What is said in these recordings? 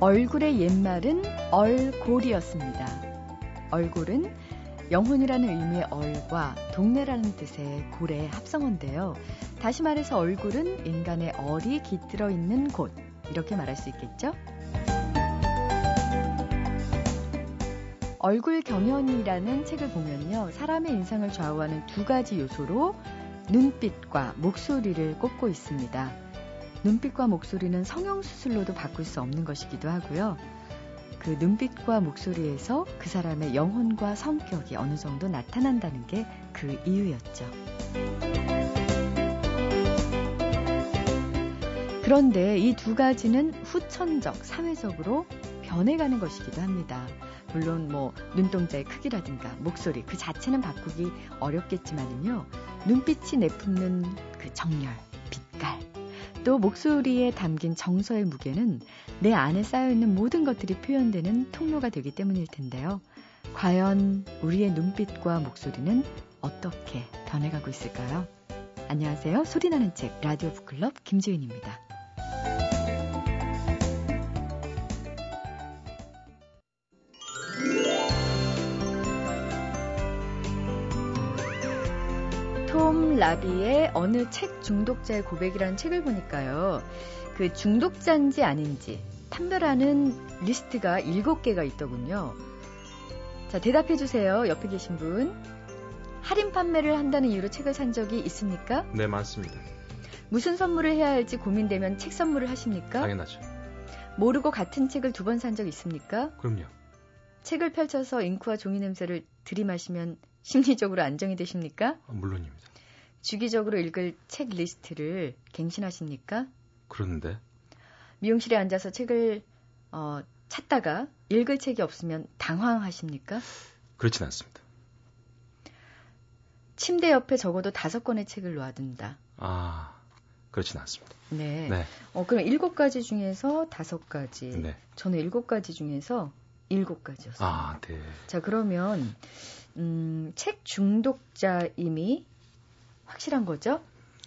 얼굴의 옛말은 얼골이었습니다. 얼굴은 영혼이라는 의미의 얼과 동네라는 뜻의 골의 합성어인데요. 다시 말해서 얼굴은 인간의 얼이 깃들어 있는 곳. 이렇게 말할 수 있겠죠? 얼굴 경연이라는 책을 보면요. 사람의 인상을 좌우하는 두 가지 요소로 눈빛과 목소리를 꼽고 있습니다. 눈빛과 목소리는 성형수술로도 바꿀 수 없는 것이기도 하고요. 그 눈빛과 목소리에서 그 사람의 영혼과 성격이 어느 정도 나타난다는 게 그 이유였죠. 그런데 이 두 가지는 후천적, 사회적으로 변해가는 것이기도 합니다. 물론 뭐 눈동자의 크기라든가 목소리 그 자체는 바꾸기 어렵겠지만은요. 눈빛이 내뿜는 그 정열, 빛깔, 또 목소리에 담긴 정서의 무게는 내 안에 쌓여있는 모든 것들이 표현되는 통로가 되기 때문일 텐데요. 과연 우리의 눈빛과 목소리는 어떻게 변해가고 있을까요? 안녕하세요. 소리나는 책 라디오 북클럽 김지은입니다. 톰 라비의 어느 책 중독자의 고백이라는 책을 보니까요. 그 중독자인지 아닌지 판별하는 리스트가 7개가 있더군요. 자, 대답해 주세요. 옆에 계신 분. 할인 판매를 한다는 이유로 책을 산 적이 있습니까? 네, 많습니다. 무슨 선물을 해야 할지 고민되면 책 선물을 하십니까? 당연하죠. 모르고 같은 책을 두 번 산 적 있습니까? 그럼요. 책을 펼쳐서 잉크와 종이 냄새를 들이마시면 심리적으로 안정이 되십니까? 아, 물론입니다. 주기적으로 읽을 책 리스트를 갱신하십니까? 그런데 미용실에 앉아서 책을 어, 찾다가 읽을 책이 없으면 당황하십니까? 그렇진 않습니다. 침대 옆에 적어도 다섯 권의 책을 놓아둔다. 아, 그렇진 않습니다. 네. 네. 어, 그럼 일곱 가지 중에서 다섯 가지. 네. 저는 일곱 가지 중에서 일곱 가지였어요. 아, 네. 자, 그러면 음, 책 중독자임이 확실한 거죠?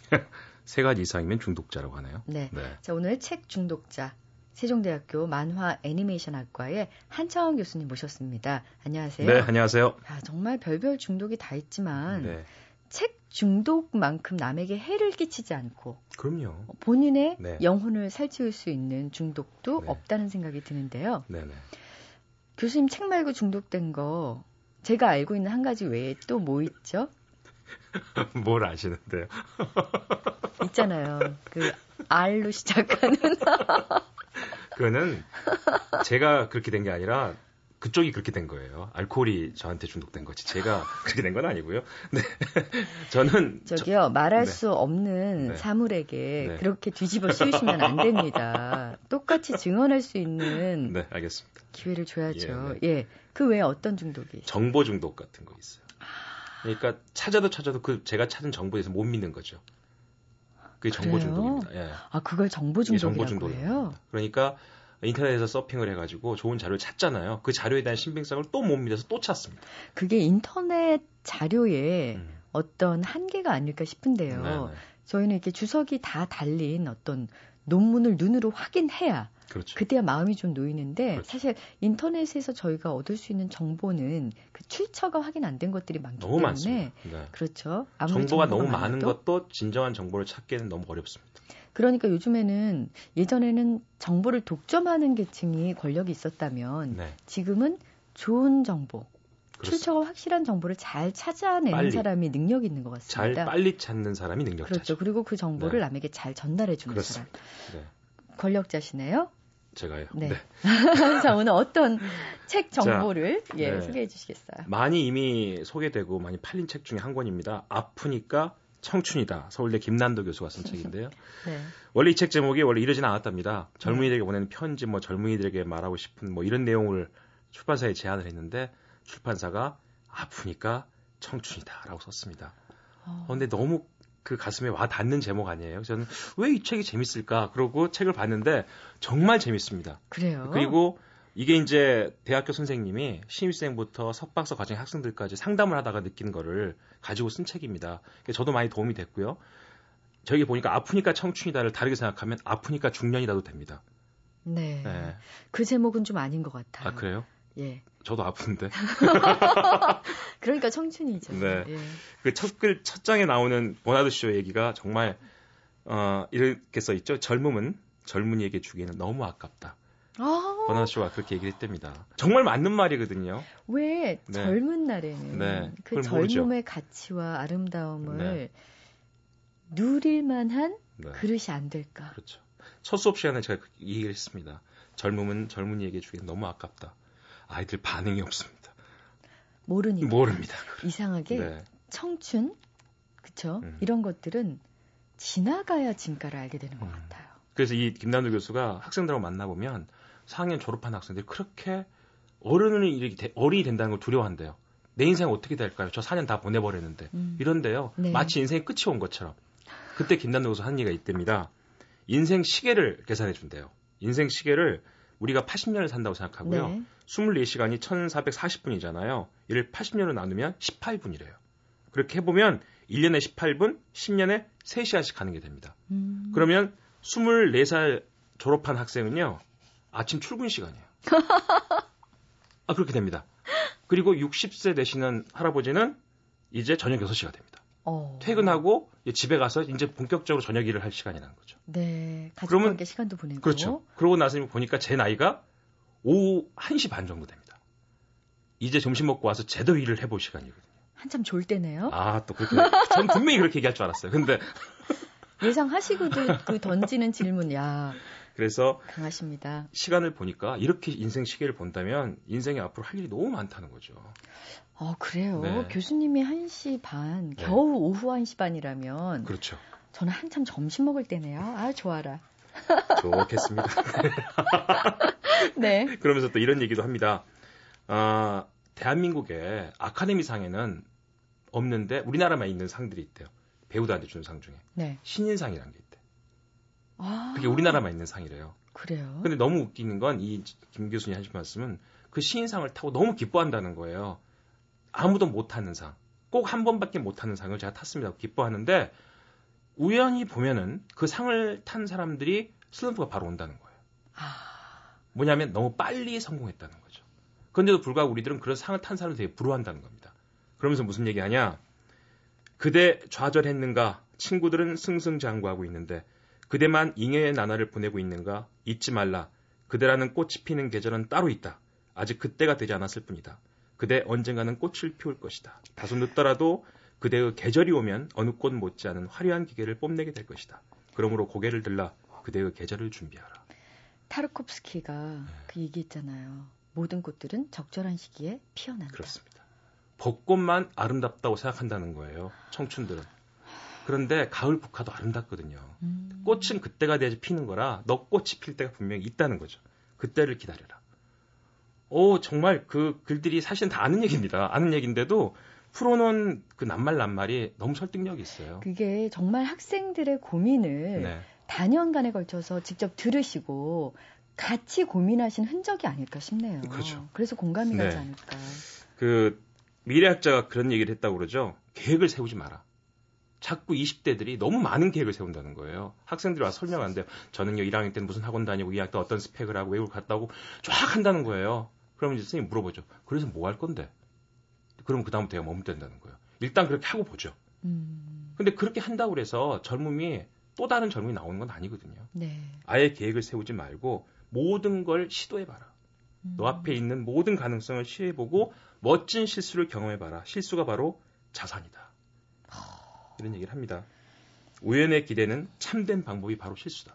세 가지 이상이면 중독자라고 하나요? 네. 네. 자, 오늘 책 중독자 세종대학교 만화 애니메이션학과의 한창원 교수님 모셨습니다. 안녕하세요. 네, 안녕하세요. 아, 정말 별별 중독이 다 있지만 네. 책 중독만큼 남에게 해를 끼치지 않고 그럼요. 본인의 네. 영혼을 살찌울 수 있는 중독도 네. 없다는 생각이 드는데요. 네, 네. 교수님 책 말고 중독된 거 제가 알고 있는 한 가지 외에 또 뭐 있죠? 뭘 아시는데요? 있잖아요. 그 R로 시작하는 그거는 제가 그렇게 된 게 아니라 그쪽이 그렇게 된 거예요. 알코올이 저한테 중독된 거지. 제가 그렇게 된 건 아니고요. 네. 저는 저기요 말할 네. 수 없는 네. 사물에게 네. 그렇게 뒤집어 씌우시면 안 됩니다. 똑같이 증언할 수 있는 네, 알겠습니다. 기회를 줘야죠. 예, 예. 그 외에 어떤 중독이? 정보 중독 같은 거 있어요. 그러니까 찾아도 찾아도 그 제가 찾은 정보에서 못 믿는 거죠. 그게 정보 그래요? 중독입니다. 예. 아 그걸 정보 정보 중독이라고 중독입니다. 해요? 그러니까 인터넷에서 서핑을 해가지고 좋은 자료를 찾잖아요. 그 자료에 대한 신빙성을 또 못 믿어서 또 찾습니다. 그게 인터넷 자료에 음. 어떤 한계가 아닐까 싶은데요. 네, 네. 저희는 이렇게 주석이 다 달린 어떤 논문을 눈으로 확인해야 그렇죠. 그때야 마음이 좀 놓이는데 그렇죠. 사실 인터넷에서 저희가 얻을 수 있는 정보는 그 출처가 확인 안 된 것들이 많기 너무 때문에 많습니다. 네. 그렇죠. 정보가 너무. 많은 것도 진정한 정보를 찾기에는 너무 어렵습니다. 그러니까 요즘에는 예전에는 정보를 독점하는 계층이 권력이 있었다면 네, 지금은 좋은 정보, 그렇습니다. 출처가 확실한 정보를 잘 찾아내는 빨리. 사람이 능력 있는 것잘 같습니다. 빨리 찾는 사람이 능력자죠. 그렇죠. 그리고 그 정보를 네. 남에게 잘 전달해 주는 그렇습니다. 사람. 네, 권력자시네요. 제가요. 네. 네. 자, 오늘 어떤 책 정보를 예, 네. 소개해 주시겠어요? 많이 이미 소개되고 많이 팔린 책 중에 한 권입니다. 아프니까 청춘이다. 서울대 김난도 교수가 쓴 책인데요. 네. 원래 이 책 제목이 원래 이러지는 않았답니다. 젊은이들에게 보내는 편지, 뭐 젊은이들에게 말하고 싶은 뭐 이런 내용을 출판사에 제안을 했는데 출판사가 아프니까 청춘이다라고 썼습니다. 어, 어, 근데 너무 그 가슴에 와 닿는 제목 아니에요. 저는 왜 이 책이 재밌을까? 그러고 책을 봤는데 정말 재밌습니다. 그래요. 그리고 이게 이제 대학교 선생님이 신입생부터 석박사 과정 학생들까지 상담을 하다가 느낀 거를 가지고 쓴 책입니다. 저도 많이 도움이 됐고요. 저기 보니까 아프니까 청춘이다를 다르게 생각하면 아프니까 중년이다도 됩니다. 네. 네. 그 제목은 좀 아닌 것 같아요. 아 그래요? 예. 저도 아픈데. 그러니까 청춘이죠. 네. 예. 그첫 글, 첫 장에 나오는 보나드 쇼 얘기가 정말, 어, 이렇게 써 있죠. 젊음은 젊은이에게 주기에는 너무 아깝다. 아~ 버나드 쇼가 그렇게 얘기를 했답니다. 정말 맞는 말이거든요. 왜 네. 젊은 날에는 네. 그 젊음의 모르죠. 가치와 아름다움을 네. 누릴 만한 네. 그릇이 안 될까? 그렇죠. 첫 수업 시간에 제가 이 얘기를 했습니다. 젊음은 젊은이에게 주기엔 너무 아깝다. 아이들 반응이 없습니다. 모르니까. 모릅니다. 이상하게 네. 청춘, 그쵸? 음. 이런 것들은 지나가야 진가를 알게 되는 것 음. 같아요. 그래서 이 김남도 교수가 학생들하고 만나보면 4학년 졸업한 학생들이 그렇게 어른을 이렇게 어른이 된다는 걸 두려워한대요. 내 인생 어떻게 될까요? 저 4년 다 보내버렸는데. 음. 이런데요. 네. 마치 인생이 끝이 온 것처럼. 그때 김남도 교수 한 얘기가 있답니다. 인생 시계를 계산해 준대요. 인생 시계를 우리가 80년을 산다고 생각하고요. 네. 24시간이 1440분이잖아요. 이를 80년으로 나누면 18분이래요. 그렇게 해보면 1년에 18분, 10년에 3시간씩 가는 게 됩니다. 음. 그러면 24살 졸업한 학생은요, 아침 출근 시간이에요. 아, 그렇게 됩니다. 그리고 60세 되시는 할아버지는 이제 저녁 6시가 됩니다. 어. 퇴근하고 집에 가서 이제 본격적으로 저녁 일을 할 시간이라는 거죠. 네. 가족과 함께 시간도 보내고. 그렇죠. 그러고 나서 보니까 제 나이가 오후 1시 반 정도 됩니다. 이제 점심 먹고 와서 제대로 일을 해볼 시간이거든요. 한참 졸 때네요. 아, 또 그렇게. 전 분명히 그렇게 얘기할 줄 알았어요. 근데. 예상하시고도 그 던지는 질문, 야. 그래서. 강하십니다. 시간을 보니까 이렇게 인생 시계를 본다면 인생에 앞으로 할 일이 너무 많다는 거죠. 어, 그래요. 네. 교수님이 1시 반, 네. 겨우 오후 1시 반이라면. 그렇죠. 저는 한참 점심 먹을 때네요. 아, 좋아라. 좋겠습니다. 네. 그러면서 또 이런 얘기도 합니다. 아, 대한민국의 아카데미 상에는 없는데 우리나라만 있는 상들이 있대요. 배우들한테 주는 상 중에. 네. 신인상이라는 게 있대. 아. 그게 우리나라만 있는 상이래요. 그래요? 근데 너무 웃기는 건 이 김 교수님 하신 말씀은 그 신인상을 타고 너무 기뻐한다는 거예요. 아무도 못 타는 상. 꼭 한 번밖에 못 타는 상을 제가 탔습니다. 기뻐하는데 우연히 보면은 그 상을 탄 사람들이 슬럼프가 바로 온다는 거예요. 아... 뭐냐면 너무 빨리 성공했다는 거죠. 그런데도 불구하고 우리들은 그런 상을 탄 사람을 되게 부러워한다는 겁니다. 그러면서 무슨 얘기하냐? 그대 좌절했는가? 친구들은 승승장구하고 있는데 그대만 잉여의 나날을 보내고 있는가? 잊지 말라. 그대라는 꽃이 피는 계절은 따로 있다. 아직 그때가 되지 않았을 뿐이다. 그대 언젠가는 꽃을 피울 것이다. 다소 늦더라도 그대의 계절이 오면 어느 꽃 못지않은 화려한 기계를 뽐내게 될 것이다. 그러므로 고개를 들라 그대의 계절을 준비하라. 타르콥스키가 네. 그 얘기했잖아요. 모든 꽃들은 적절한 시기에 피어난다. 그렇습니다. 벚꽃만 아름답다고 생각한다는 거예요. 청춘들은. 그런데 가을 국화도 아름답거든요. 음. 꽃은 그때가 돼야지 피는 거라 너 꽃이 필 때가 분명히 있다는 거죠. 그때를 기다려라. 오, 정말 그 글들이 사실은 다 아는 얘기입니다. 아는 얘기인데도 풀어놓은 그 낱말 낱말이 너무 설득력이 있어요. 그게 정말 학생들의 고민을 네. 단연간에 걸쳐서 직접 들으시고 같이 고민하신 흔적이 아닐까 싶네요. 그렇죠. 그래서 공감이 네. 가지 않을까. 그 미래학자가 그런 얘기를 했다고 그러죠. 계획을 세우지 마라. 자꾸 20대들이 너무 많은 계획을 세운다는 거예요. 학생들이 와서 설명하는데 저는요 1학년 때는 무슨 학원 다니고 2학년 때 어떤 스펙을 하고 외국을 갔다 오고 쫙 한다는 거예요. 그러면 이제 선생님 물어보죠. 그래서 뭐 할 건데? 그럼 그다음부터 제가 머뭇댄다는 거예요. 일단 그렇게 하고 보죠. 음. 근데 그렇게 한다고 그래서 젊음이 또 다른 젊음이 나오는 건 아니거든요. 네. 아예 계획을 세우지 말고 모든 걸 시도해봐라. 음. 너 앞에 있는 모든 가능성을 시도해보고 멋진 실수를 경험해봐라. 실수가 바로 자산이다. 이런 얘기를 합니다. 우연의 기대는 참된 방법이 바로 실수다.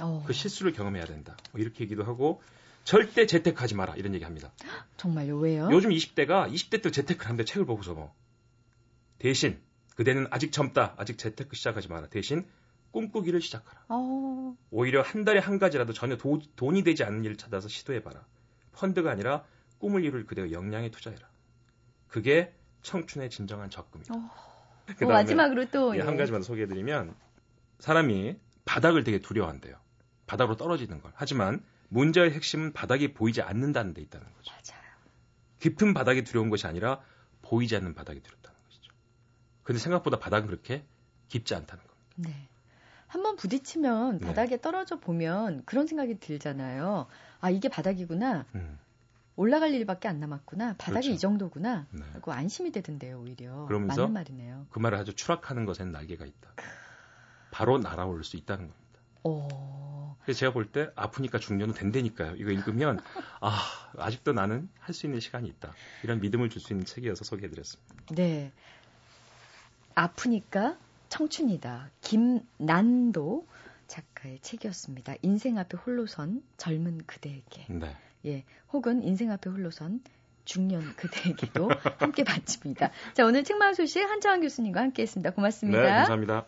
어. 그 실수를 경험해야 된다. 뭐 이렇게 얘기도 하고 절대 재테크하지 마라 이런 얘기합니다. 정말요? 왜요? 요즘 20대가 20대 때 재테크를 하는데 책을 보고서 뭐 대신 그대는 아직 젊다. 아직 재테크 시작하지 마라. 대신 꿈꾸기를 시작하라. 어... 오히려 한 달에 한 가지라도 전혀 도, 돈이 되지 않는 일을 찾아서 시도해봐라. 펀드가 아니라 꿈을 이룰 그대의 역량에 투자해라. 그게 청춘의 진정한 적금이다. 어... 그 마지막으로 또 예, 한 예. 가지만 소개해드리면 사람이 바닥을 되게 두려워한대요. 바닥으로 떨어지는 걸. 하지만 문제의 핵심은 바닥이 보이지 않는다는 데 있다는 거죠. 맞아요. 깊은 바닥이 두려운 것이 아니라 보이지 않는 바닥이 두렵다는 것이죠. 근데 생각보다 바닥은 그렇게 깊지 않다는 겁니다. 네. 한번 부딪히면 네. 바닥에 떨어져 보면 그런 생각이 들잖아요. 아, 이게 바닥이구나. 음. 올라갈 일밖에 안 남았구나. 바닥이 그렇죠. 이 정도구나. 네. 하고 안심이 되던데요, 오히려. 그러면서 맞는 말이네요. 그 말을 아주 추락하는 것엔 날개가 있다. 바로 날아올 수 있다는 겁니다. 어... 그래서 제가 볼 때 아프니까 중년은 된다니까요. 이거 읽으면 아 아직도 나는 할 수 있는 시간이 있다. 이런 믿음을 줄 수 있는 책이어서 소개해드렸습니다. 네. 아프니까 청춘이다. 김난도 작가의 책이었습니다. 인생 앞에 홀로 선 젊은 그대에게. 네. 예, 혹은 인생 앞에 홀로선 중년 그대에게도 함께 바칩니다. 자, 오늘 책마을 소식 한창환 교수님과 함께 했습니다. 고맙습니다. 네, 감사합니다.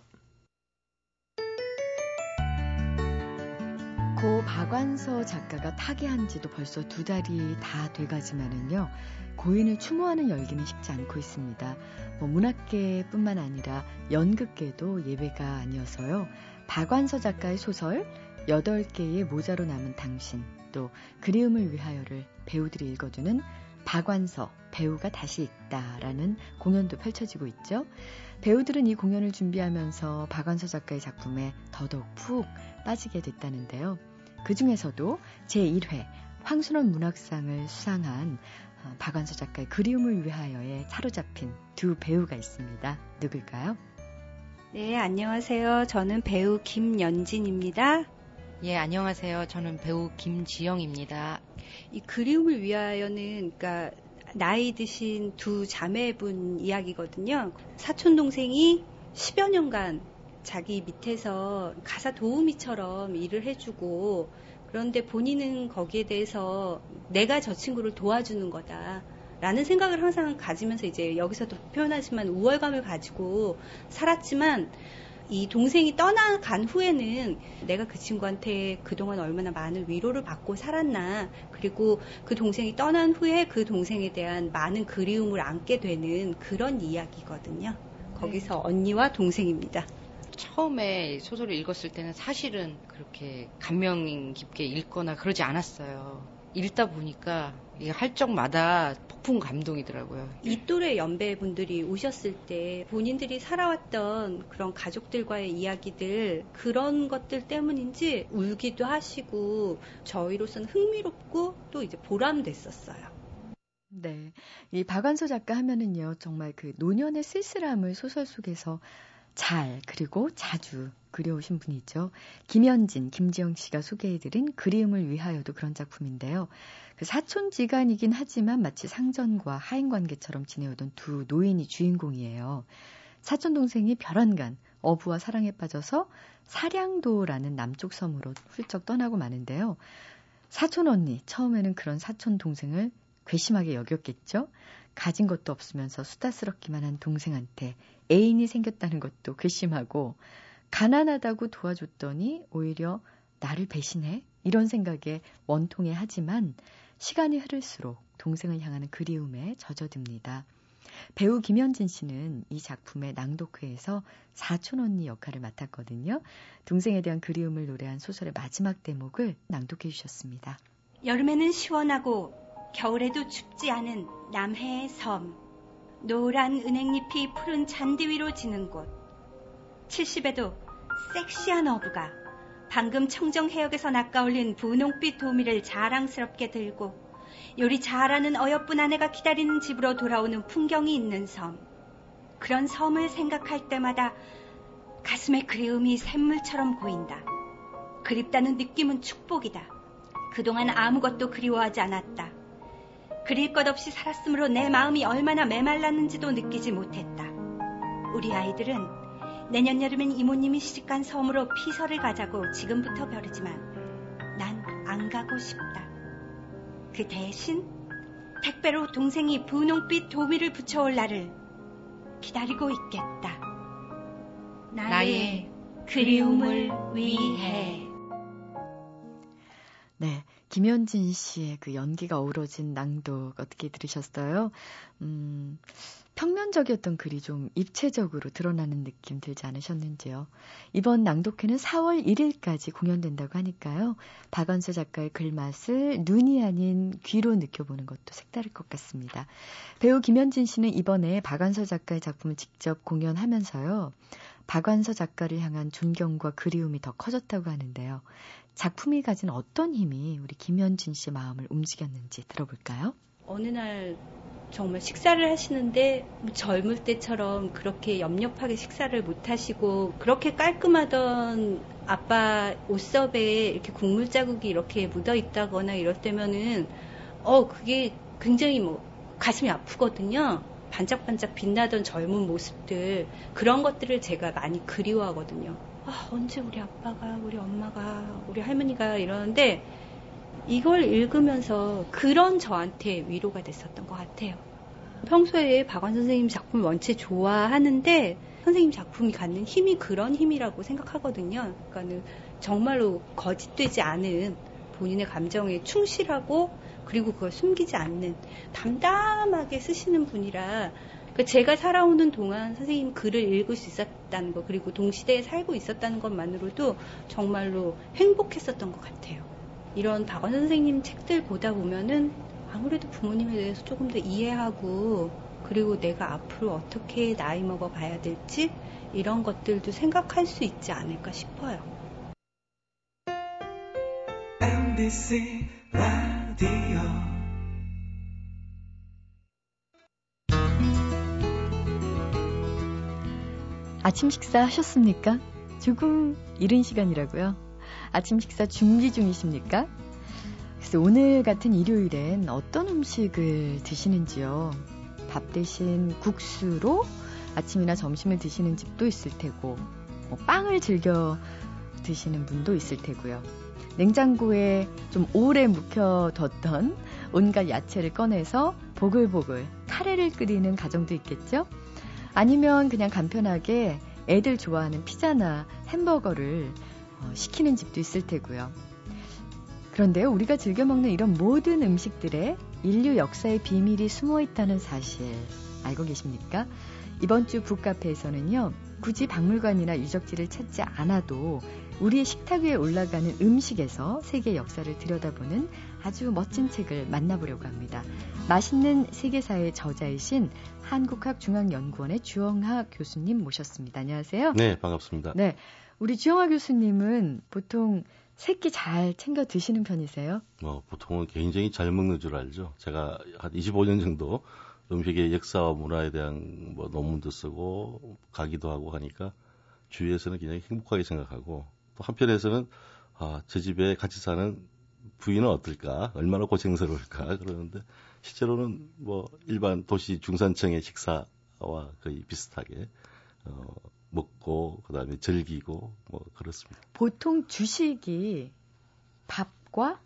고 박완서 작가가 타계한 지도 벌써 두 달이 다 돼가지만은요, 고인을 추모하는 열기는 식지 않고 있습니다. 뭐 문학계뿐만 아니라 연극계도 예외가 아니어서요. 박완서 작가의 소설 8개의 모자로 남은 당신 또 그리움을 위하여를 배우들이 읽어주는 박완서 배우가 다시 읽다라는 공연도 펼쳐지고 있죠. 배우들은 이 공연을 준비하면서 박완서 작가의 작품에 더더욱 푹 빠지게 됐다는데요. 그 중에서도 제1회 황순원 문학상을 수상한 어, 박완서 작가의 그리움을 위하여에 사로잡힌 두 배우가 있습니다. 누굴까요? 네, 안녕하세요. 저는 배우 김연진입니다. 예, 안녕하세요. 저는 배우 김지영입니다. 이 그리움을 위하여는 그러니까 나이 드신 두 자매분 이야기거든요. 사촌 동생이 10여 년간 자기 밑에서 가사 도우미처럼 일을 해주고 그런데 본인은 거기에 대해서 내가 저 친구를 도와주는 거다. 라는 생각을 항상 가지면서 이제 여기서도 표현하지만 우월감을 가지고 살았지만 이 동생이 떠나간 후에는 내가 그 친구한테 그동안 얼마나 많은 위로를 받고 살았나 그리고 그 동생이 떠난 후에 그 동생에 대한 많은 그리움을 안게 되는 그런 이야기거든요. 거기서 네. 언니와 동생입니다. 처음에 소설을 읽었을 때는 사실은 그렇게 감명 깊게 읽거나 그러지 않았어요. 읽다 보니까 할 적마다 폭풍 감동이더라고요. 이 또래 연배분들이 오셨을 때 본인들이 살아왔던 그런 가족들과의 이야기들 그런 것들 때문인지 울기도 하시고 저희로서는 흥미롭고 또 이제 보람됐었어요. 네. 이 박완서 작가 하면은요, 정말 그 노년의 쓸쓸함을 소설 속에서 잘 그리고 자주 그려오신 분이죠. 김현진, 김지영 씨가 소개해드린 그리움을 위하여도 그런 작품인데요. 그 사촌지간이긴 하지만 마치 상전과 하인 관계처럼 지내오던 두 노인이 주인공이에요. 사촌 동생이 별안간 어부와 사랑에 빠져서 사량도라는 남쪽 섬으로 훌쩍 떠나고 마는데요. 사촌 언니 처음에는 그런 사촌 동생을 괘씸하게 여겼겠죠. 가진 것도 없으면서 수다스럽기만 한 동생한테 애인이 생겼다는 것도 괘씸하고 가난하다고 도와줬더니 오히려 나를 배신해? 이런 생각에 원통해 하지만 시간이 흐를수록 동생을 향하는 그리움에 젖어듭니다. 배우 김현진 씨는 이 작품의 낭독회에서 사촌 언니 역할을 맡았거든요. 동생에 대한 그리움을 노래한 소설의 마지막 대목을 낭독해 주셨습니다. 여름에는 시원하고 겨울에도 춥지 않은 남해의 섬. 노란 은행잎이 푸른 잔디 위로 지는 곳. 70에도 섹시한 어부가 방금 청정 해역에서 낚아올린 분홍빛 도미를 자랑스럽게 들고 요리 잘하는 어여쁜 아내가 기다리는 집으로 돌아오는 풍경이 있는 섬. 그런 섬을 생각할 때마다 가슴에 그리움이 샘물처럼 고인다. 그립다는 느낌은 축복이다. 그동안 아무것도 그리워하지 않았다. 그릴 것 없이 살았으므로 내 마음이 얼마나 메말랐는지도 느끼지 못했다. 우리 아이들은 내년 여름엔 이모님이 시집간 섬으로 피서를 가자고 지금부터 벼르지만 난 안 가고 싶다. 그 대신 택배로 동생이 분홍빛 도미를 붙여올 날을 기다리고 있겠다. 나의 그리움을 위해. 네. 김현진 씨의 그 연기가 어우러진 낭독 어떻게 들으셨어요? 음, 평면적이었던 글이 좀 입체적으로 드러나는 느낌 들지 않으셨는지요? 이번 낭독회는 4월 1일까지 공연된다고 하니까요. 박원서 작가의 글맛을 눈이 아닌 귀로 느껴보는 것도 색다를 것 같습니다. 배우 김현진 씨는 이번에 박완서 작가의 작품을 직접 공연하면서요. 박완서 작가를 향한 존경과 그리움이 더 커졌다고 하는데요. 작품이 가진 어떤 힘이 우리 김현진 씨의 마음을 움직였는지 들어볼까요? 어느 날 정말 식사를 하시는데 뭐 젊을 때처럼 그렇게 염렵하게 식사를 못 하시고 그렇게 깔끔하던 아빠 옷섭에 이렇게 국물 자국이 이렇게 묻어 있다거나 이럴 때면은 어 그게 굉장히 뭐 가슴이 아프거든요. 반짝반짝 빛나던 젊은 모습들 그런 것들을 제가 많이 그리워하거든요. 아 언제 우리 아빠가 우리 엄마가 우리 할머니가 이러는데 이걸 읽으면서 그런 저한테 위로가 됐었던 것 같아요. 평소에 박원 선생님 작품 원체 좋아하는데 선생님 작품이 갖는 힘이 그런 힘이라고 생각하거든요. 그러니까는 정말로 거짓되지 않은 본인의 감정에 충실하고 그리고 그걸 숨기지 않는 담담하게 쓰시는 분이라 그러니까 제가 살아오는 동안 선생님 글을 읽을 수 있었다는 거 그리고 동시대에 살고 있었다는 것만으로도 정말로 행복했었던 것 같아요. 이런 박원 선생님 책들 보다 보면은 아무래도 부모님에 대해서 조금 더 이해하고 그리고 내가 앞으로 어떻게 나이 먹어 가야 될지 이런 것들도 생각할 수 있지 않을까 싶어요. MBC 라디오 아침 식사 하셨습니까? 조금 이른 시간이라고요. 아침 식사 준비 중이십니까? 그래서 오늘 같은 일요일엔 어떤 음식을 드시는지요? 밥 대신 국수로 아침이나 점심을 드시는 집도 있을 테고, 뭐 빵을 즐겨 드시는 분도 있을 테고요. 냉장고에 좀 오래 묵혀뒀던 온갖 야채를 꺼내서 보글보글 카레를 끓이는 가정도 있겠죠? 아니면 그냥 간편하게 애들 좋아하는 피자나 햄버거를 어, 시키는 집도 있을 테고요. 그런데 우리가 즐겨 먹는 이런 모든 음식들에 인류 역사의 비밀이 숨어 있다는 사실 알고 계십니까? 이번 주 북카페에서는요, 굳이 박물관이나 유적지를 찾지 않아도 우리의 식탁 위에 올라가는 음식에서 세계 역사를 들여다보는 아주 멋진 책을 만나보려고 합니다. 맛있는 세계사의 저자이신 한국학중앙연구원의 주영하 교수님 모셨습니다. 안녕하세요. 네, 반갑습니다. 네. 우리 주영하 교수님은 보통 새끼 잘 챙겨 드시는 편이세요? 뭐 보통은 굉장히 잘 먹는 줄 알죠. 제가 한 25년 정도 음식의 역사와 문화에 대한 뭐 논문도 쓰고 가기도 하고 하니까 주위에서는 굉장히 행복하게 생각하고 또 한편에서는 아, 저 집에 같이 사는 부인은 어떨까? 얼마나 고생스러울까? 그러는데 실제로는 뭐 일반 도시 중산층의 식사와 거의 비슷하게 어, 먹고 그다음에 즐기고 뭐 그렇습니다. 보통 주식이 밥과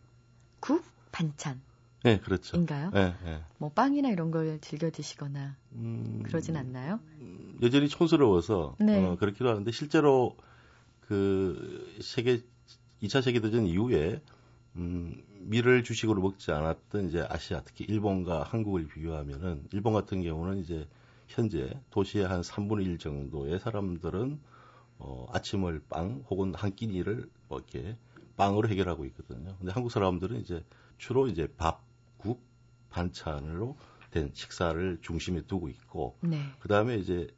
국, 반찬. 네, 그렇죠. 인가요? 네, 네. 뭐 빵이나 이런 걸 즐겨 드시거나 음, 그러진 않나요? 여전히 촌스러워서 네. 어, 그렇기도 하는데 실제로 그 세계 2차 세계 대전 이후에 음, 밀을 주식으로 먹지 않았던 이제 아시아 특히 일본과 한국을 비교하면은 일본 같은 경우는 이제 현재 도시의 한 3분의 1 정도의 사람들은 어, 아침을 빵 혹은 한 끼니를 뭐 이렇게 빵으로 해결하고 있거든요. 근데 한국 사람들은 이제 주로 이제 밥, 국, 반찬으로 된 식사를 중심에 두고 있고, 네. 그 다음에 이제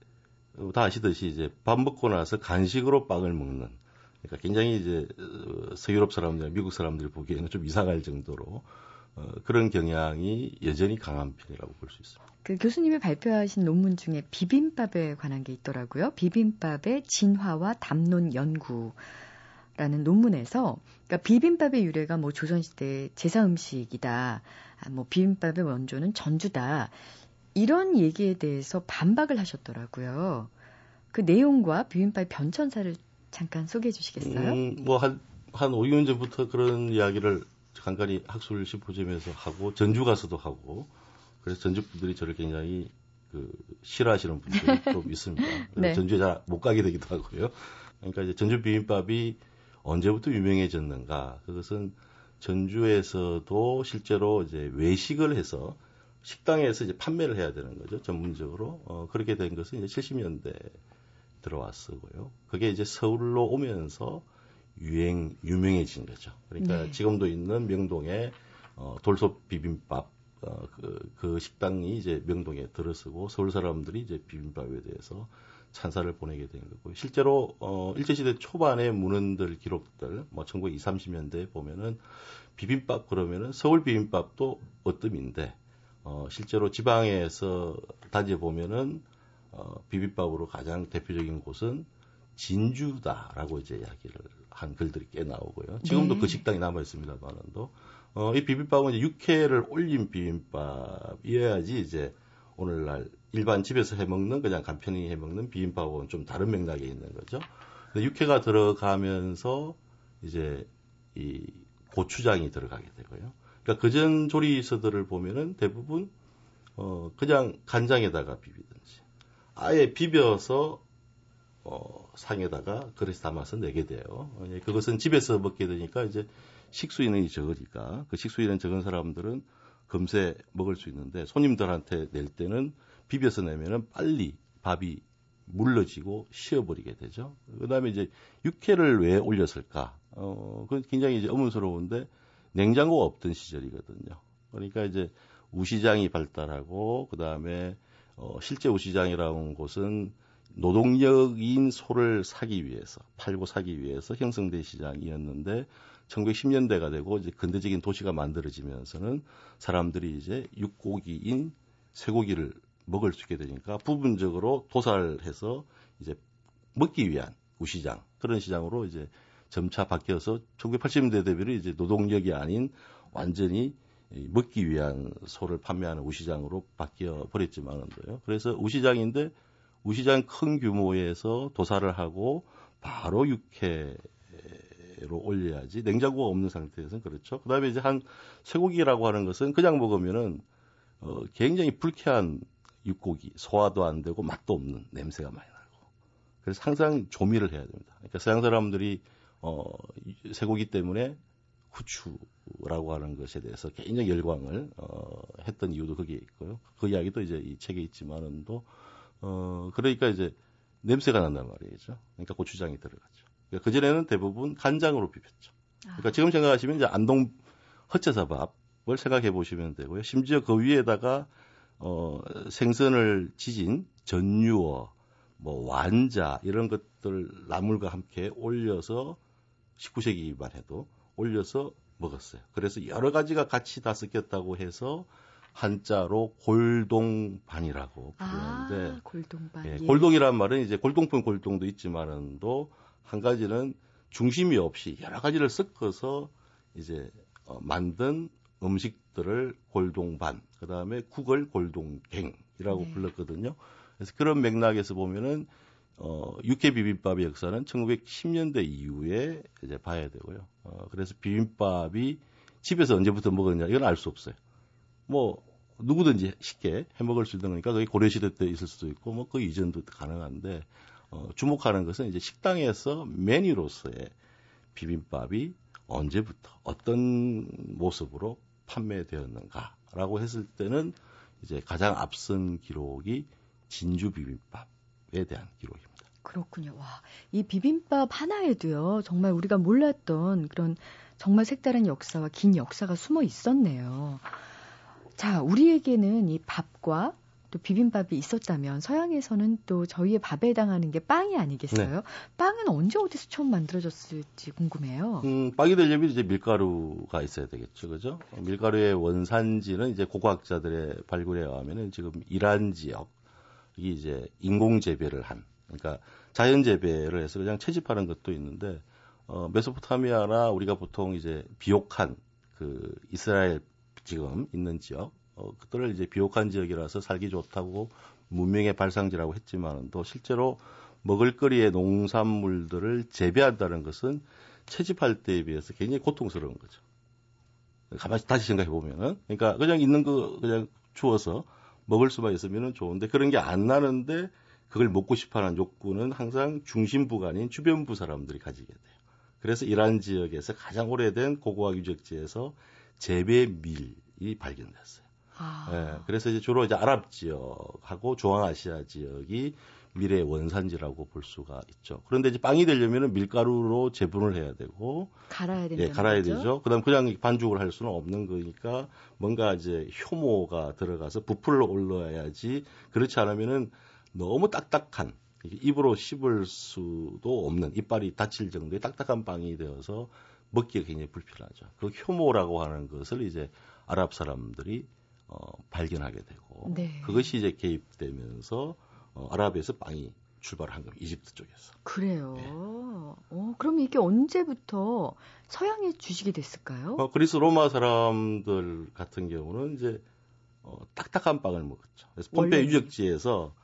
다 아시듯이 이제 밥 먹고 나서 간식으로 빵을 먹는, 그러니까 굉장히 이제 어, 서유럽 사람들, 미국 사람들이 보기에는 좀 이상할 정도로 어, 그런 경향이 여전히 강한 편이라고 볼 수 있습니다. 그 교수님이 발표하신 논문 중에 비빔밥에 관한 게 있더라고요. 비빔밥의 진화와 담론 연구 라는 논문에서 그러니까 비빔밥의 유래가 뭐 조선시대 제사 음식이다. 아, 뭐 비빔밥의 원조는 전주다. 이런 얘기에 대해서 반박을 하셨더라고요. 그 내용과 비빔밥의 변천사를 잠깐 소개해 주시겠어요? 음, 뭐한 한 5, 6년 전부터 그런 이야기를 간간히 학술 심포지엄에서 하고 전주 가서도 하고 그래서 전주 분들이 저를 굉장히 그 싫어하시는 분들이 좀 있습니다. 네. 전주에 잘 못 가게 되기도 하고요. 그러니까 이제 전주 비빔밥이 언제부터 유명해졌는가? 그것은 전주에서도 실제로 이제 외식을 해서 식당에서 이제 판매를 해야 되는 거죠. 전문적으로. 어, 그렇게 된 것은 이제 70년대 들어왔었고요. 그게 이제 서울로 오면서 유행, 유명해진 거죠. 그러니까 네. 지금도 있는 명동에 어, 돌솥 비빔밥 어, 그, 그 식당이 이제 명동에 들어서고 서울 사람들이 이제 비빔밥에 대해서 찬사를 보내게 된 거고 실제로 어, 일제시대 초반의 문헌들 기록들 뭐 1920, 30년대에 보면은 비빔밥 그러면은 서울 비빔밥도 어뜸인데 어, 실제로 지방에서 다져 보면은 어, 비빔밥으로 가장 대표적인 곳은 진주다라고 이제 이야기를 한 글들이 꽤 나오고요. 지금도 네. 그 식당이 남아 있습니다만은도 어, 이 비빔밥은 이제 육회를 올린 비빔밥이어야지 이제 오늘날 일반 집에서 해 먹는 그냥 간편히 해 먹는 비빔밥은 좀 다른 맥락에 있는 거죠. 육회가 들어가면서 이제 이 고추장이 들어가게 되고요. 그러니까 그전 조리서들을 보면은 대부분 어 그냥 간장에다가 비비든지 아예 비벼서 어 상에다가 그릇에 담아서 내게 돼요. 예, 그것은 집에서 먹게 되니까 이제 식수인이 적으니까 그 식수인은 적은 사람들은 금세 먹을 수 있는데 손님들한테 낼 때는 비벼서 내면은 빨리 밥이 물러지고 쉬어버리게 되죠. 그 다음에 이제 육회를 왜 올렸을까? 어, 그 굉장히 이제 의문스러운데 냉장고가 없던 시절이거든요. 그러니까 이제 우시장이 발달하고 그 다음에 어, 실제 우시장이라는 곳은 노동력인 소를 사기 위해서 팔고 사기 위해서 형성된 시장이었는데 1910년대가 되고 이제 근대적인 도시가 만들어지면서는 사람들이 이제 육고기인 쇠고기를 먹을 수 있게 되니까 부분적으로 도살해서 이제 먹기 위한 우시장 그런 시장으로 이제 점차 바뀌어서 1980년대 대비로 이제 노동력이 아닌 완전히 먹기 위한 소를 판매하는 우시장으로 바뀌어 버렸지만은도요. 그래서 우시장인데 우시장 큰 규모에서 도살을 하고 바로 육회로 올려야지 냉장고가 없는 상태에서는 그렇죠. 그다음에 이제 한 쇠고기라고 하는 것은 그냥 먹으면은 어, 굉장히 불쾌한 육고기 소화도 안 되고 맛도 없는 냄새가 많이 나고 그래서 항상 조미를 해야 됩니다. 그러니까 서양 사람들이 어, 쇠고기 때문에 후추라고 하는 것에 대해서 굉장히 열광을 어, 했던 이유도 거기에 있고요. 그 이야기도 이제 이 책에 있지만은도 어, 그러니까 이제 냄새가 난단 말이죠. 그러니까 고추장이 들어갔죠. 그러니까 그전에는 대부분 간장으로 비볐죠. 그러니까 지금 생각하시면 이제 안동 헛제사밥을 생각해 보시면 되고요. 심지어 그 위에다가 어, 생선을 지진 전유어, 뭐 완자 이런 것들 나물과 함께 올려서 19세기만 해도 올려서 먹었어요. 그래서 여러 가지가 같이 다 섞였다고 해서 한자로 골동반이라고 부르는데 아, 골동반. 예, 예. 골동이란 말은 이제 골동품 골동도 있지만은도 한 가지는 중심이 없이 여러 가지를 섞어서 이제 어, 만든 음식들을 골동반, 그 다음에 국을 골동갱이라고 네. 불렀거든요. 그래서 그런 맥락에서 보면은 어, 육회 비빔밥의 역사는 1910년대 이후에 이제 봐야 되고요. 어, 그래서 비빔밥이 집에서 언제부터 먹었냐 이건 알 수 없어요. 뭐 누구든지 쉽게 해 먹을 수 있는 거니까 그게 고려 시대 때 있을 수도 있고 뭐 그 이전도 가능한데 어, 주목하는 것은 이제 식당에서 메뉴로서의 비빔밥이 언제부터 어떤 모습으로 판매되었는가라고 했을 때는 이제 가장 앞선 기록이 진주 비빔밥에 대한 기록입니다. 그렇군요. 와, 이 비빔밥 하나에도요, 정말 우리가 몰랐던 그런 정말 색다른 역사와 긴 역사가 숨어 있었네요. 자, 우리에게는 이 밥과 또 비빔밥이 있었다면 서양에서는 또 저희의 밥에 해당하는 게 빵이 아니겠어요? 네. 빵은 언제 어디서 처음 만들어졌을지 궁금해요. 음, 빵이 되려면 이제 밀가루가 있어야 되겠죠, 그죠? 밀가루의 원산지는 이제 고고학자들의 발굴에 의하면은 지금 이란 지역 이 이제 인공 재배를 한 그러니까 자연 재배를 해서 그냥 채집하는 것도 있는데 어, 메소포타미아나 우리가 보통 이제 비옥한 그 이스라엘 지금 있는 지역 어, 그들을 이제 비옥한 지역이라서 살기 좋다고 문명의 발상지라고 했지만 또 실제로 먹을거리의 농산물들을 재배한다는 것은 채집할 때에 비해서 굉장히 고통스러운 거죠. 가만히 다시 생각해 보면은 그러니까 그냥 있는 거 그냥 주워서 먹을 수만 있으면 좋은데 그런 게 안 나는데 그걸 먹고 싶어하는 욕구는 항상 중심부가 아닌 주변부 사람들이 가지게 돼요. 그래서 이란 지역에서 가장 오래된 고고학 유적지에서 재배 밀이 발견됐어요. 아. 예, 그래서 이제 주로 이제 아랍 지역하고 중앙아시아 지역이 미래 원산지라고 볼 수가 있죠. 그런데 이제 빵이 되려면 밀가루로 재분을 해야 되고 갈아야 된다. 예, 갈아야 거죠? 되죠. 그다음 그냥 반죽을 할 수는 없는 거니까 뭔가 이제 효모가 들어가서 부풀러 올라야지 그렇지 않으면은 너무 딱딱한 입으로 씹을 수도 없는 이빨이 다칠 정도의 딱딱한 빵이 되어서 먹기가 굉장히 불편하죠. 그 효모라고 하는 것을 이제 아랍 사람들이 어, 발견하게 되고 네. 그것이 이제 개입되면서 어, 아랍에서 빵이 출발한 겁니다. 이집트 쪽에서. 그래요. 네. 어, 그럼 이게 언제부터 서양에 주식이 됐을까요? 어, 그리스 로마 사람들 같은 경우는 이제 어, 딱딱한 빵을 먹었죠. 그래서 폼페이 유적지에서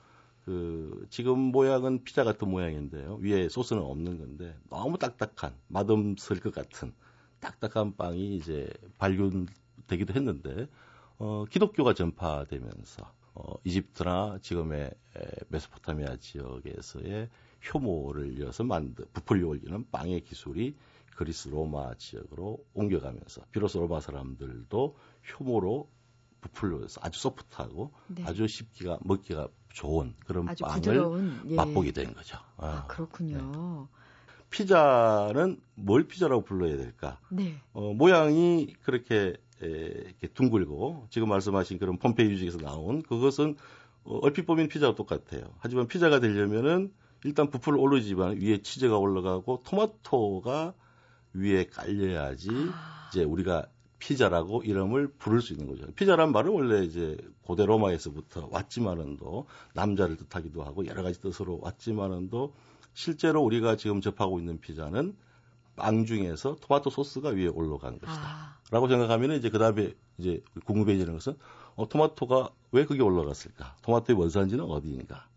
그 지금 모양은 피자 같은 모양인데요. 위에 소스는 없는 건데 너무 딱딱한 맛없을 것 같은 딱딱한 빵이 이제 발견되기도 했는데 어, 기독교가 전파되면서 어, 이집트나 지금의 메소포타미아 지역에서의 효모를 이어서 만든 부풀려 올리는 빵의 기술이 그리스 로마 지역으로 옮겨가면서 비로소 로마 사람들도 효모로 부풀려서 아주 소프트하고 네. 아주 씹기가 먹기가 좋은 그런 빵을 부드러운, 예. 맛보게 된 거죠. 아, 아 그렇군요. 네. 피자는 뭘 피자라고 불러야 될까? 네. 어, 모양이 그렇게 에, 이렇게 둥글고 지금 말씀하신 그런 폼페이 유적에서 나온 그것은 어, 얼핏 보면 피자와 똑같아요. 하지만 피자가 되려면은 일단 부풀 오르지만 위에 치즈가 올라가고 토마토가 위에 깔려야지 아. 이제 우리가 피자라고 이름을 부를 수 있는 거죠. 피자란 말은 원래 이제 고대 로마에서부터 왔지만은도 남자를 뜻하기도 하고 여러 가지 뜻으로 왔지만은도 실제로 우리가 지금 접하고 있는 피자는 빵 중에서 토마토 소스가 위에 올라간 것이다. 아. 라고 생각하면 이제 그 다음에 이제 궁금해지는 것은 어, 토마토가 왜 그게 올라갔을까? 토마토의 원산지는 어디인가?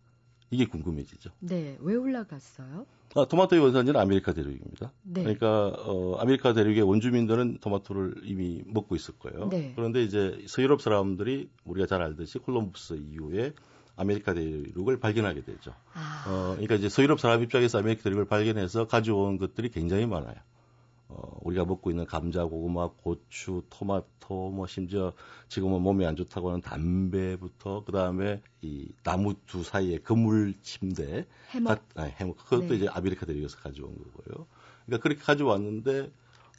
이게 궁금해지죠. 네, 왜 올라갔어요? 아, 토마토의 원산지는 아메리카 대륙입니다. 네. 그러니까 어, 아메리카 대륙의 원주민들은 토마토를 이미 먹고 있을 거예요. 네. 그런데 이제 서유럽 사람들이 우리가 잘 알듯이 콜럼부스 이후에 아메리카 대륙을 발견하게 되죠. 아. 어, 그러니까 이제 서유럽 사람 입장에서 아메리카 대륙을 발견해서 가져온 것들이 굉장히 많아요. 어, 우리가 먹고 있는 감자, 고구마, 고추, 토마토, 뭐 심지어 지금은 몸에 안 좋다고 하는 담배부터 그 다음에 이 나무 두 사이에 그물 침대, 해먹, 아, 해먹 그것도 네. 이제 아메리카 대륙에서 가져온 거고요. 그러니까 그렇게 가져왔는데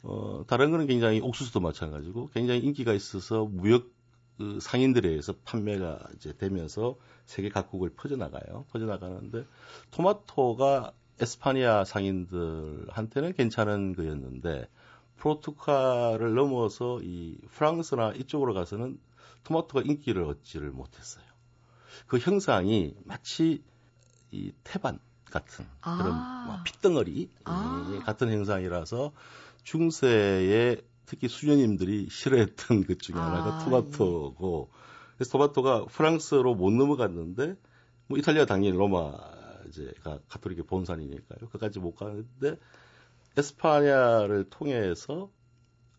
어, 다른 거는 굉장히 옥수수도 마찬가지고 굉장히 인기가 있어서 무역 그 상인들에 의해서 판매가 이제 되면서 세계 각국을 퍼져나가요. 퍼져나가는데 토마토가 에스파니아 상인들한테는 괜찮은 거였는데 포르투갈을 넘어서 이 프랑스나 이쪽으로 가서는 토마토가 인기를 얻지를 못했어요. 그 형상이 마치 이 태반 같은 아. 그런 핏덩어리 아. 같은 형상이라서 중세에 특히 수녀님들이 싫어했던 것 중에 하나가 아, 토마토고 예. 그래서 토마토가 프랑스로 못 넘어갔는데 뭐 이탈리아 당연히 로마 이제가 가톨릭의 본산이니까요. 그까지 못 가는데 에스파냐를 통해서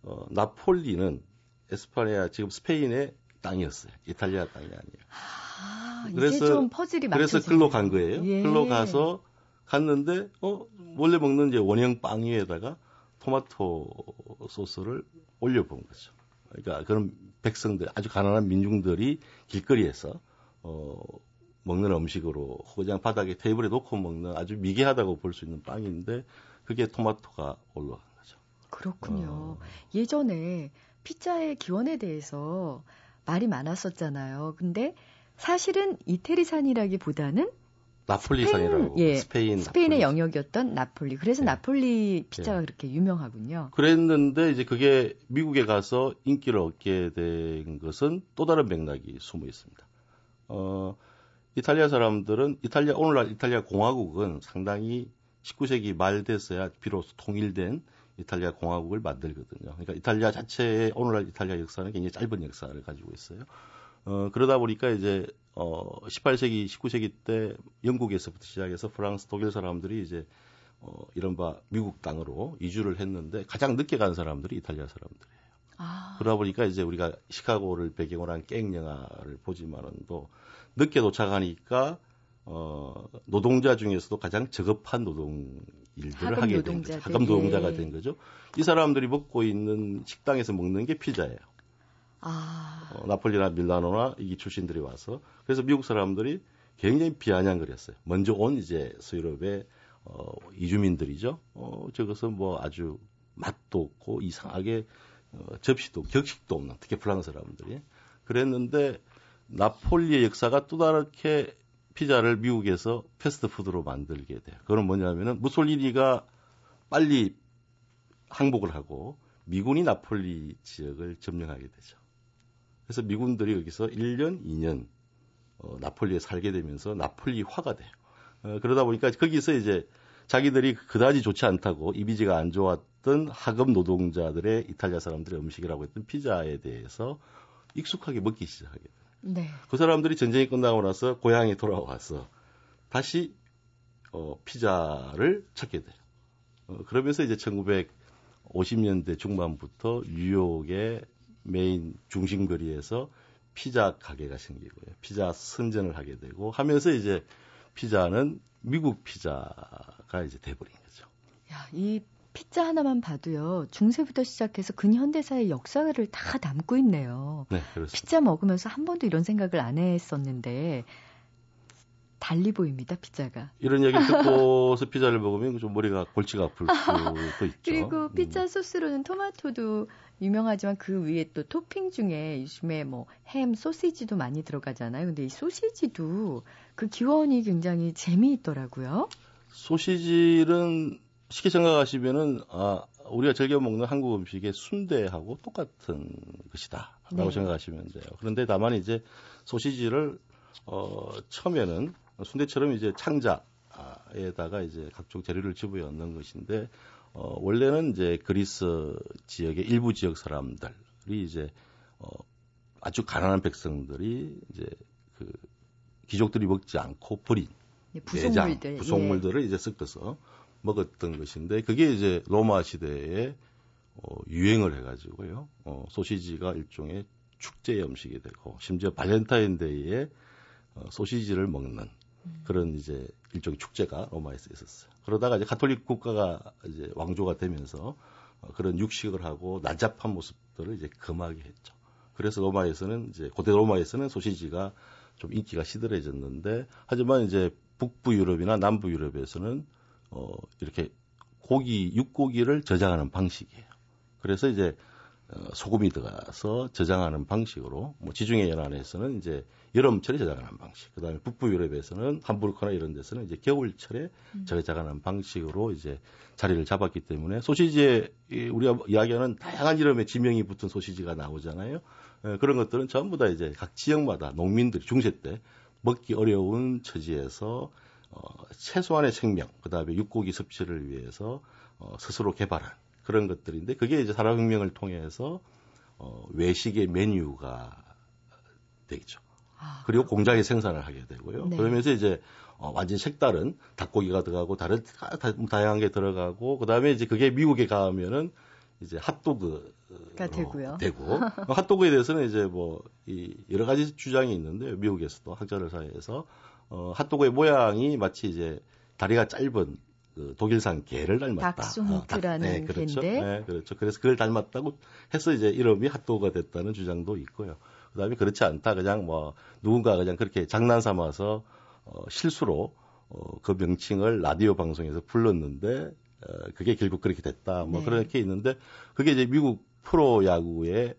어, 나폴리는 에스파냐 지금 스페인의 땅이었어요. 이탈리아 땅이 아니에요. 아, 그래서 좀 퍼즐이 그래서 글로 간 거예요. 예. 글로 가서 갔는데 어 원래 먹는 이제 원형 빵 위에다가 토마토 소스를 올려본 거죠. 그러니까 그런 백성들 아주 가난한 민중들이 길거리에서 어 먹는 음식으로 그냥 바닥에 테이블에 놓고 먹는 아주 미개하다고 볼 수 있는 빵인데 그게 토마토가 올라간 거죠. 그렇군요. 어. 예전에 피자의 기원에 대해서 말이 많았었잖아요. 근데 사실은 이태리산이라기보다는 나폴리산이라고 스페인, 예, 스페인 스페인의 나폴리. 영역이었던 나폴리. 그래서 네. 나폴리 피자가 네. 그렇게 유명하군요. 그랬는데 이제 그게 미국에 가서 인기를 얻게 된 것은 또 다른 맥락이 숨어 있습니다. 어, 이탈리아 사람들은 이탈리아 오늘날 이탈리아 공화국은 상당히 19세기 말 돼서야 비로소 통일된 이탈리아 공화국을 만들거든요. 그러니까 이탈리아 자체의 오늘날 이탈리아 역사는 굉장히 짧은 역사를 가지고 있어요. 어, 그러다 보니까 이제 어, 18세기, 19세기 때 영국에서부터 시작해서 프랑스, 독일 사람들이 이제 어, 이른바 미국 땅으로 이주를 했는데 가장 늦게 간 사람들이 이탈리아 사람들이에요. 아. 그러다 보니까 이제 우리가 시카고를 배경으로 한 깽 영화를 보지만은 또 늦게 도착하니까 어, 노동자 중에서도 가장 저급한 노동 일들을 하게 된 거죠. 하급 노동자가 된 거죠. 이 사람들이 먹고 있는 식당에서 먹는 게 피자예요. 아. 어, 나폴리나 밀라노나 이기 출신들이 와서 그래서 미국 사람들이 굉장히 비아냥거렸어요. 먼저 온 이제 서유럽의 어, 이주민들이죠. 어, 저것은 뭐 아주 맛도 없고 이상하게 어, 접시도 격식도 없는 특히 프랑스 사람들이 그랬는데 나폴리의 역사가 또 다르게 피자를 미국에서 패스트푸드로 만들게 돼요. 그건 뭐냐면은 무솔리니가 빨리 항복을 하고 미군이 나폴리 지역을 점령하게 되죠. 그래서 미군들이 여기서 1년, 2년 어, 나폴리에 살게 되면서 나폴리화가 돼요. 어, 그러다 보니까 거기서 이제 자기들이 그다지 좋지 않다고 이미지가 안 좋았 던 하급 노동자들의 이탈리아 사람들의 음식이라고 했던 피자에 대해서 익숙하게 먹기 시작하게 돼요. 네. 그 사람들이 전쟁이 끝나고 나서 고향에 돌아와서 다시 어, 피자를 찾게 돼요. 어, 그러면서 이제 1950년대 중반부터 뉴욕의 메인 중심거리에서 피자 가게가 생기고요. 피자 선전을 하게 되고 하면서 이제 피자는 미국 피자가 이제 돼버린 거죠. 야, 이 피자 하나만 봐도요. 중세부터 시작해서 근현대사의 역사를 다 담고 있네요. 네, 그렇습니다. 피자 먹으면서 한 번도 이런 생각을 안 했었는데 달리 보입니다, 피자가. 이런 얘기 듣고서 피자를 먹으면 좀 머리가 골치가 아플 수도 있죠. 그리고 음. 피자 음. 소스로는 토마토도 유명하지만 그 위에 또 토핑 중에 요즘에 뭐 햄, 소시지도 많이 들어가잖아요. 근데 이 소시지도 그 기원이 굉장히 재미있더라고요. 소시지는 쉽게 생각하시면은 아 우리가 즐겨 먹는 한국 음식의 순대하고 똑같은 것이다라고 네. 생각하시면 돼요. 그런데 다만 이제 소시지를 어 처음에는 순대처럼 이제 창자에다가 이제 각종 재료를 집어 넣는 것인데 어 원래는 이제 그리스 지역의 일부 지역 사람들이 이제 어 아주 가난한 백성들이 이제 그 귀족들이 먹지 않고 버린 네, 부속물들, 부속물들을 예. 이제 섞어서 먹었던 것인데 그게 이제 로마 시대에 어, 유행을 해가지고요. 어, 소시지가 일종의 축제 음식이 되고 심지어 발렌타인데이에 어, 소시지를 먹는 그런 이제 일종의 축제가 로마에서 있었어요. 그러다가 이제 가톨릭 국가가 이제 왕조가 되면서 어, 그런 육식을 하고 난잡한 모습들을 이제 금하게 했죠. 그래서 로마에서는 이제 고대 로마에서는 소시지가 좀 인기가 시들해졌는데 하지만 이제 북부 유럽이나 남부 유럽에서는 어, 이렇게 고기, 육고기를 저장하는 방식이에요. 그래서 이제 어, 소금이 들어가서 저장하는 방식으로 뭐 지중해 연안에서는 이제 여름철에 저장하는 방식, 그다음에 북부 유럽에서는 함부르크나 이런 데서는 이제 겨울철에 음. 저장하는 방식으로 이제 자리를 잡았기 때문에 소시지에 우리가 이야기하는 다양한 이름의 지명이 붙은 소시지가 나오잖아요. 에, 그런 것들은 전부 다 이제 각 지역마다 농민들이 중세 때 먹기 어려운 처지에서 어, 최소한의 생명, 그 다음에 육고기 섭취를 위해서 어, 스스로 개발한 그런 것들인데 그게 이제 산업혁명을 통해서 어, 외식의 메뉴가 되겠죠. 아, 그리고 공장에 생산을 하게 되고요. 네. 그러면서 이제 어, 완전 색다른 닭고기가 들어가고 다른 다, 다, 다양한 게 들어가고 그다음에 이제 그게 미국에 가면은 이제 핫도그 가 되고요. 되고 핫도그에 대해서는 이제 뭐 이 여러 가지 주장이 있는데 미국에서도 학자들 사이에서 어, 핫도그의 모양이 마치 이제 다리가 짧은 그 독일산 개를 닮았다. 닥스훈트라는 어, 네, 그렇죠. 개인데. 네, 그렇죠. 그래서 그걸 닮았다고 해서 이제 이름이 핫도그가 됐다는 주장도 있고요. 그다음에 그렇지 않다. 그냥 뭐 누군가 그냥 그렇게 장난 삼아서 어, 실수로 어, 그 명칭을 라디오 방송에서 불렀는데 어, 그게 결국 그렇게 됐다. 뭐 네. 그렇게 있는데 그게 이제 미국 프로 야구의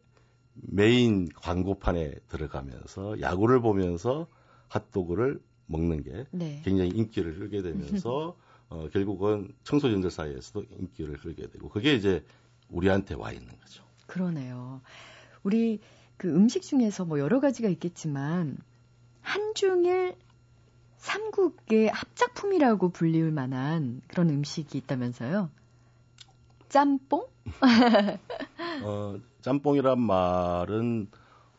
메인 광고판에 들어가면서 야구를 보면서 핫도그를 먹는 게 네. 굉장히 인기를 끌게 되면서 어, 결국은 청소년들 사이에서도 인기를 끌게 되고 그게 이제 우리한테 와 있는 거죠. 그러네요. 우리 그 음식 중에서 뭐 여러 가지가 있겠지만 한중일 삼국의 합작품이라고 불리울 만한 그런 음식이 있다면서요? 짬뽕? 어, 짬뽕이란 말은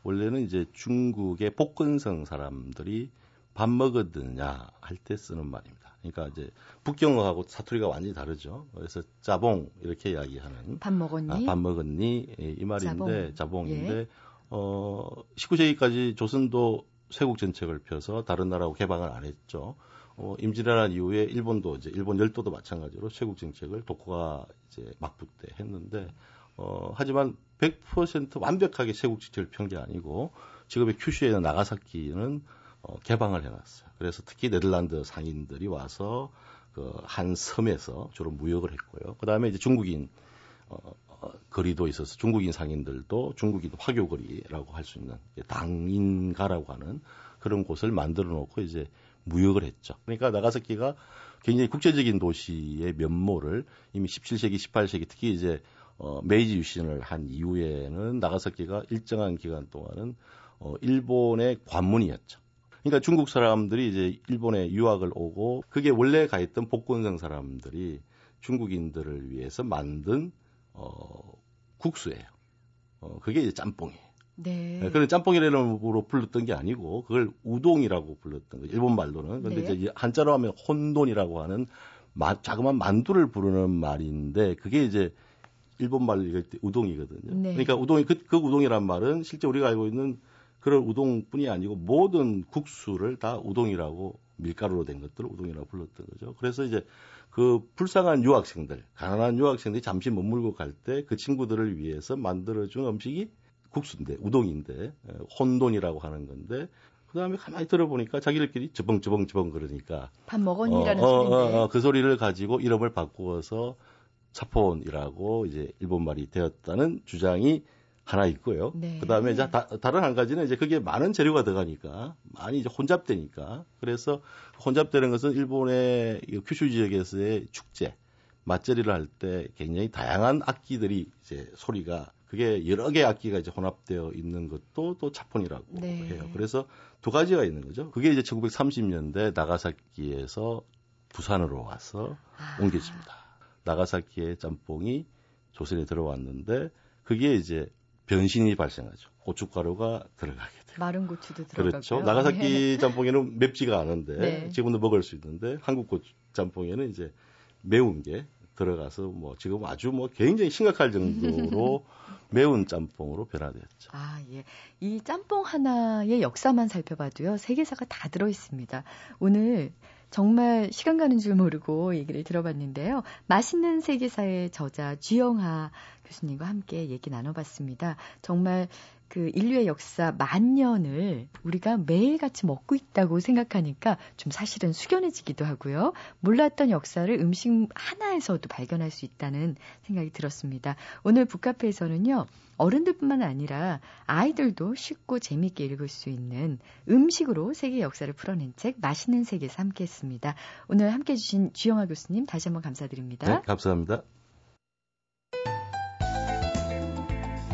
원래는 이제 중국의 복근성 사람들이 밥 먹었느냐 할 때 쓰는 말입니다. 그러니까 이제 북경어하고 사투리가 완전히 다르죠. 그래서 짜봉 이렇게 이야기하는 밥 먹었니? 아, 밥 먹었니 예, 이 말인데 짜봉. 인데 예. 어 19세기까지 조선도 쇄국 정책을 펴서 다른 나라하고 개방을 안 했죠. 어, 임진왜란 이후에 일본도 이제 일본 열도도 마찬가지로 쇄국 정책을 독호가 이제 막부 때 했는데 어, 하지만 100% 완벽하게 세국 지체를 편게 아니고 지금의 큐슈에 있는 나가사키는 어, 개방을 해놨어요. 그래서 특히 네덜란드 상인들이 와서 그 한 섬에서 주로 무역을 했고요. 그 다음에 이제 중국인 어, 어, 거리도 있어서 중국인 상인들도 중국인 화교거리라고 할 수 있는 당인가라고 하는 그런 곳을 만들어 놓고 이제 무역을 했죠. 그러니까 나가사키가 굉장히 국제적인 도시의 면모를 이미 17세기, 18세기 특히 이제 어, 메이지 유신을 한 이후에는 나가사키가 일정한 기간 동안은 어, 일본의 관문이었죠. 그러니까 중국 사람들이 이제 일본에 유학을 오고 그게 원래 가 있던 복권성 사람들이 중국인들을 위해서 만든 어, 국수예요. 어, 그게 이제 짬뽕이에요. 네. 네. 그런 짬뽕이라고 불렀던 게 아니고 그걸 우동이라고 불렀던 거죠. 일본 말로는. 근데 네. 이제 한자로 하면 혼돈이라고 하는 마, 자그마한 만두를 부르는 말인데 그게 이제 일본 말로 이럴 때 우동이거든요. 네. 그러니까 우동이 그, 그 우동이란 말은 실제 우리가 알고 있는 그런 우동뿐이 아니고 모든 국수를 다 우동이라고 밀가루로 된 것들을 우동이라고 불렀던 거죠. 그래서 이제 그 불쌍한 유학생들, 가난한 유학생들이 잠시 머물고 갈 때 그 친구들을 위해서 만들어준 음식이 국수인데, 우동인데, 혼돈이라고 하는 건데, 그 다음에 가만히 들어보니까 자기들끼리 저벙저벙저벙 그러니까. 밥 먹었니라는 어, 어, 소리인데. 어, 어, 그 소리를 가지고 이름을 바꾸어서 차폰이라고 이제 일본 말이 되었다는 주장이 하나 있고요. 네. 그 다음에 이제 다, 다른 한 가지는 이제 그게 많은 재료가 들어가니까 많이 이제 혼잡되니까 그래서 혼잡되는 것은 일본의 큐슈 지역에서의 축제 맛절이를 할 때 굉장히 다양한 악기들이 이제 소리가 그게 여러 개의 악기가 이제 혼합되어 있는 것도 또 차폰이라고 네. 해요. 그래서 두 가지가 있는 거죠. 그게 이제 1930년대 나가사키에서 부산으로 와서 아. 옮겨집니다. 나가사키의 짬뽕이 조선에 들어왔는데 그게 이제 변신이 발생하죠. 고춧가루가 들어가게 돼요. 마른 고추도 들어가고 그렇죠. 나가사키 네. 짬뽕에는 맵지가 않은데 네. 지금도 먹을 수 있는데 한국 고추 짬뽕에는 이제 매운 게 들어가서 뭐 지금 아주 뭐 굉장히 심각할 정도로 매운 짬뽕으로 변화되었죠. 아, 예. 이 짬뽕 하나의 역사만 살펴봐도요. 세계사가 다 들어 있습니다. 오늘 정말 시간 가는 줄 모르고 얘기를 들어봤는데요. 맛있는 세계사의 저자 주영하 교수님과 함께 얘기 나눠봤습니다. 정말 그 인류의 역사 만 년을 우리가 매일같이 먹고 있다고 생각하니까 좀 사실은 숙연해지기도 하고요. 몰랐던 역사를 음식 하나에서도 발견할 수 있다는 생각이 들었습니다. 오늘 북카페에서는요. 어른들뿐만 아니라 아이들도 쉽고 재미있게 읽을 수 있는 음식으로 세계 역사를 풀어낸 책 맛있는 세계에서 함께했습니다. 오늘 함께해 주신 주영아 교수님 다시 한번 감사드립니다. 네, 감사합니다.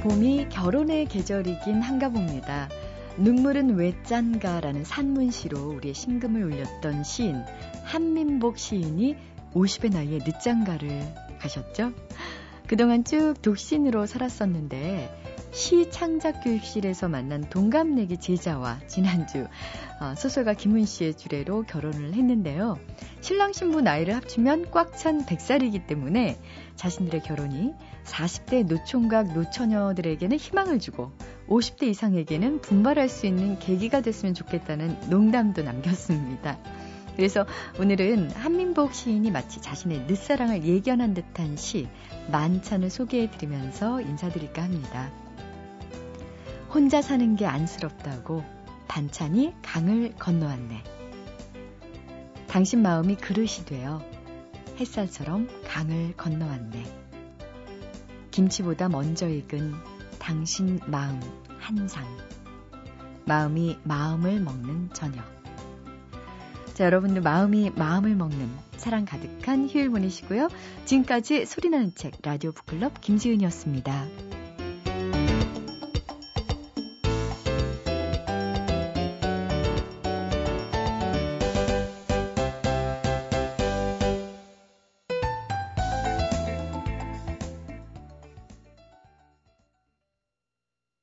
봄이 결혼의 계절이긴 한가 봅니다. 눈물은 왜 짠가라는 산문시로 우리의 심금을 울렸던 시인 한민복 시인이 50의 나이에 늦장가를 가셨죠. 그동안 쭉 독신으로 살았었는데 시 창작 교육실에서 만난 동갑내기 제자와 지난주 어, 소설가 김은 씨의 주례로 결혼을 했는데요. 신랑 신부 나이를 합치면 꽉 찬 100살이기 때문에 자신들의 결혼이 40대 노총각 노처녀들에게는 희망을 주고 50대 이상에게는 분발할 수 있는 계기가 됐으면 좋겠다는 농담도 남겼습니다. 그래서 오늘은 한민복 시인이 마치 자신의 늦사랑을 예견한 듯한 시 만찬을 소개해 드리면서 인사드릴까 합니다. 혼자 사는 게 안쓰럽다고 반찬이 강을 건너왔네. 당신 마음이 그릇이 되어 햇살처럼 강을 건너왔네. 김치보다 먼저 익은 당신 마음 한 상. 마음이 마음을 먹는 저녁. 자, 여러분들 마음이 마음을 먹는 사랑 가득한 휴일 보내시고요. 지금까지 소리나는 책 라디오 북클럽 김지은이었습니다.